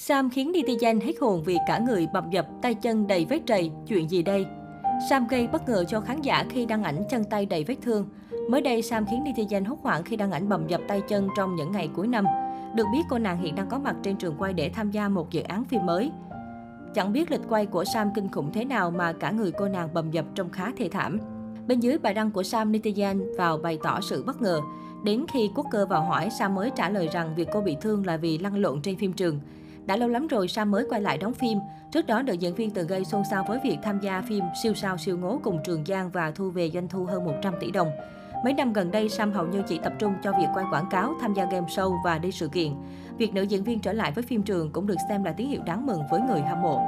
Sam khiến netizen hết hồn vì cả người bầm dập, tay chân đầy vết trầy. Chuyện gì đây? Sam gây bất ngờ cho khán giả khi đăng ảnh chân tay đầy vết thương. Mới đây, Sam khiến netizen hốt hoảng khi đăng ảnh bầm dập tay chân trong những ngày cuối năm. Được biết, cô nàng hiện đang có mặt trên trường quay để tham gia một dự án phim mới. Chẳng biết lịch quay của Sam kinh khủng thế nào mà cả người cô nàng bầm dập trông khá thê thảm. Bên dưới bài đăng của Sam, netizen vào bày tỏ sự bất ngờ. Đến khi quốc cơ vào hỏi, Sam mới trả lời rằng việc cô bị thương là vì lăn lộn trên phim trường. Đã lâu lắm rồi Sam mới quay lại đóng phim. Trước đó, nữ diễn viên từng gây xôn xao với việc tham gia phim siêu sao siêu ngố cùng Trường Giang và thu về doanh thu hơn 100 tỷ đồng. Mấy năm gần đây, Sam hầu như chỉ tập trung cho việc quay quảng cáo, tham gia game show và đi sự kiện. Việc nữ diễn viên trở lại với phim trường cũng được xem là tín hiệu đáng mừng với người hâm mộ.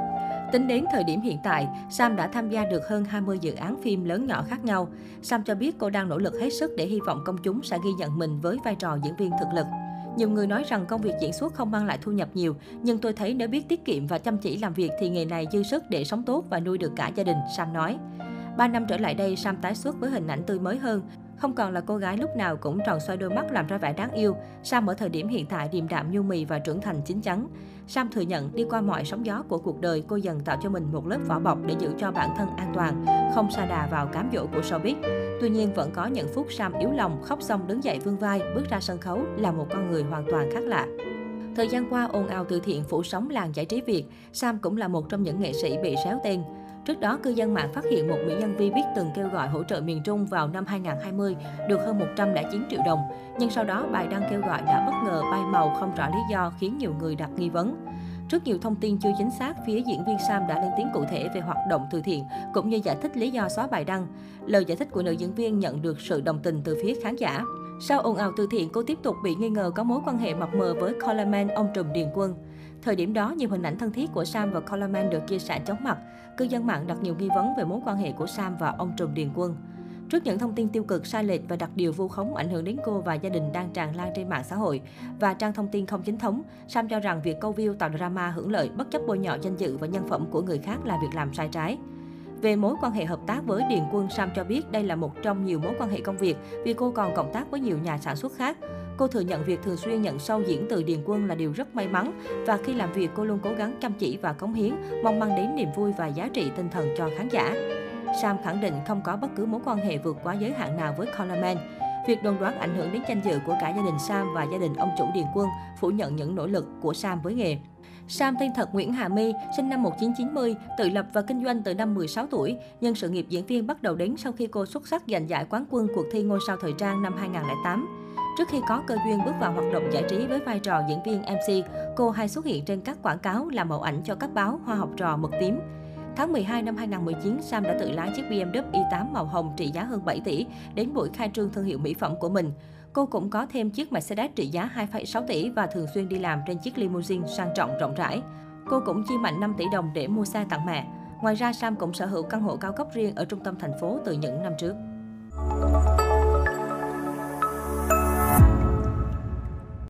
Tính đến thời điểm hiện tại, Sam đã tham gia được hơn 20 dự án phim lớn nhỏ khác nhau. Sam cho biết cô đang nỗ lực hết sức để hy vọng công chúng sẽ ghi nhận mình với vai trò diễn viên thực lực. Nhiều người nói rằng công việc diễn xuất không mang lại thu nhập nhiều, nhưng tôi thấy nếu biết tiết kiệm và chăm chỉ làm việc thì nghề này dư sức để sống tốt và nuôi được cả gia đình, Sam nói. Ba năm trở lại đây, Sam tái xuất với hình ảnh tươi mới hơn. Không còn là cô gái lúc nào cũng tròn xoay đôi mắt làm ra vẻ đáng yêu. Sam ở thời điểm hiện tại điềm đạm nhu mì và trưởng thành chín chắn. Sam thừa nhận đi qua mọi sóng gió của cuộc đời, cô dần tạo cho mình một lớp vỏ bọc để giữ cho bản thân an toàn, không sa đà vào cám dỗ của showbiz. Tuy nhiên vẫn có những phút Sam yếu lòng, khóc xong đứng dậy vương vai, bước ra sân khấu là một con người hoàn toàn khác lạ. Thời gian qua, ồn ào từ thiện phủ sóng làng giải trí Việt, Sam cũng là một trong những nghệ sĩ bị xéo tên. Trước đó, cư dân mạng phát hiện một mỹ nhân Vi biết từng kêu gọi hỗ trợ miền Trung vào năm 2020 được hơn 109 triệu đồng. Nhưng sau đó, bài đăng kêu gọi đã bất ngờ bay màu không rõ lý do khiến nhiều người đặt nghi vấn. Trước nhiều thông tin chưa chính xác, phía diễn viên Sam đã lên tiếng cụ thể về hoạt động từ thiện, cũng như giải thích lý do xóa bài đăng. Lời giải thích của nữ diễn viên nhận được sự đồng tình từ phía khán giả. Sau ồn ào từ thiện, cô tiếp tục bị nghi ngờ có mối quan hệ mập mờ với Coleman, ông trùm Điền Quân. Thời điểm đó, nhiều hình ảnh thân thiết của Sam và Coleman được chia sẻ chóng mặt. Cư dân mạng đặt nhiều nghi vấn về mối quan hệ của Sam và ông trùm Điền Quân. Trước những thông tin tiêu cực, sai lệch và đặc điều vu khống ảnh hưởng đến cô và gia đình đang tràn lan trên mạng xã hội và trang thông tin không chính thống, Sam cho rằng việc câu view tạo drama hưởng lợi bất chấp bôi nhọ danh dự và nhân phẩm của người khác là việc làm sai trái. Về mối quan hệ hợp tác với Điền Quân, Sam cho biết đây là một trong nhiều mối quan hệ công việc vì cô còn cộng tác với nhiều nhà sản xuất khác. Cô thừa nhận việc thường xuyên nhận sâu diễn từ Điền Quân là điều rất may mắn và khi làm việc cô luôn cố gắng chăm chỉ và cống hiến, mong mang đến niềm vui và giá trị tinh thần cho khán giả. Sam khẳng định không có bất cứ mối quan hệ vượt quá giới hạn nào với Coleman. Việc đồn đoán ảnh hưởng đến danh dự của cả gia đình Sam và gia đình ông chủ Điền Quân phủ nhận những nỗ lực của Sam với nghề. Sam tên thật Nguyễn Hà My, sinh năm 1990, tự lập và kinh doanh từ năm 16 tuổi, nhưng sự nghiệp diễn viên bắt đầu đến sau khi cô xuất sắc giành giải quán quân cuộc thi ngôi sao thời trang năm 2008. Trước khi có cơ duyên bước vào hoạt động giải trí với vai trò diễn viên MC, cô hay xuất hiện trên các quảng cáo làm mẫu ảnh cho các báo Hoa học trò mực tím. Tháng 12 năm 2019, Sam đã tự lái chiếc BMW i8 màu hồng trị giá hơn 7 tỷ đến buổi khai trương thương hiệu mỹ phẩm của mình. Cô cũng có thêm chiếc Mercedes trị giá 2,6 tỷ và thường xuyên đi làm trên chiếc limousine sang trọng rộng rãi. Cô cũng chi mạnh 5 tỷ đồng để mua xe tặng mẹ. Ngoài ra, Sam cũng sở hữu căn hộ cao cấp riêng ở trung tâm thành phố từ những năm trước.